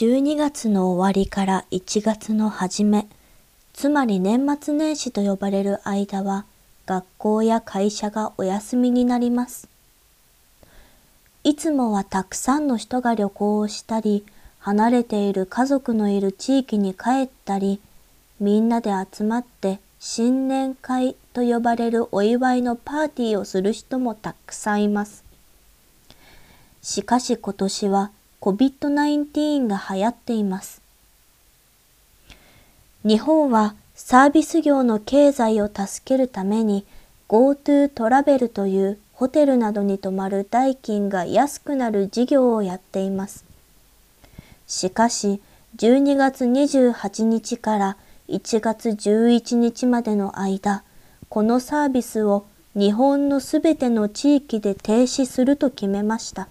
12月の終わりから1月の初め、つまり年末年始と呼ばれる間は、学校や会社がお休みになります。いつもはたくさんの人が旅行をしたり、離れている家族のいる地域に帰ったり、みんなで集まって新年会と呼ばれるお祝いのパーティーをする人もたくさんいます。しかし今年は COVID-19 が流行っています。日本はサービス業の経済を助けるために GoTo トラベルというホテルなどに泊まる代金が安くなる事業をやっています。しかし、12月28日から1月11日までの間、このサービスを日本のすべての地域で停止すると決めました。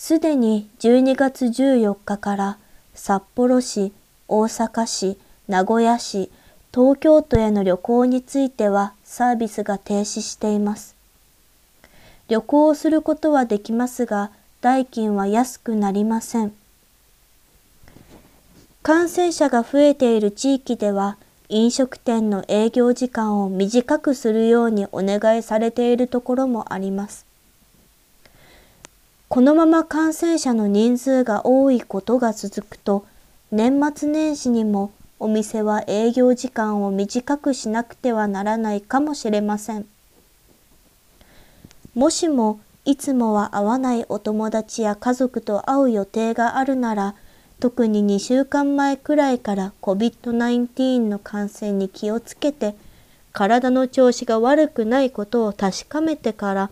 すでに12月14日から札幌市、大阪市、名古屋市、東京都への旅行についてはサービスが停止しています。旅行をすることはできますが、代金は安くなりません。感染者が増えている地域では、飲食店の営業時間を短くするようにお願いされているところもあります。このまま感染者の人数が多いことが続くと、年末年始にもお店は営業時間を短くしなくてはならないかもしれません。もしもいつもは会わないお友達や家族と会う予定があるなら、特に2週間前くらいから COVID-19 の感染に気をつけて、体の調子が悪くないことを確かめてから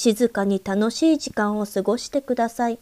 静かに楽しい時間を過ごしてください。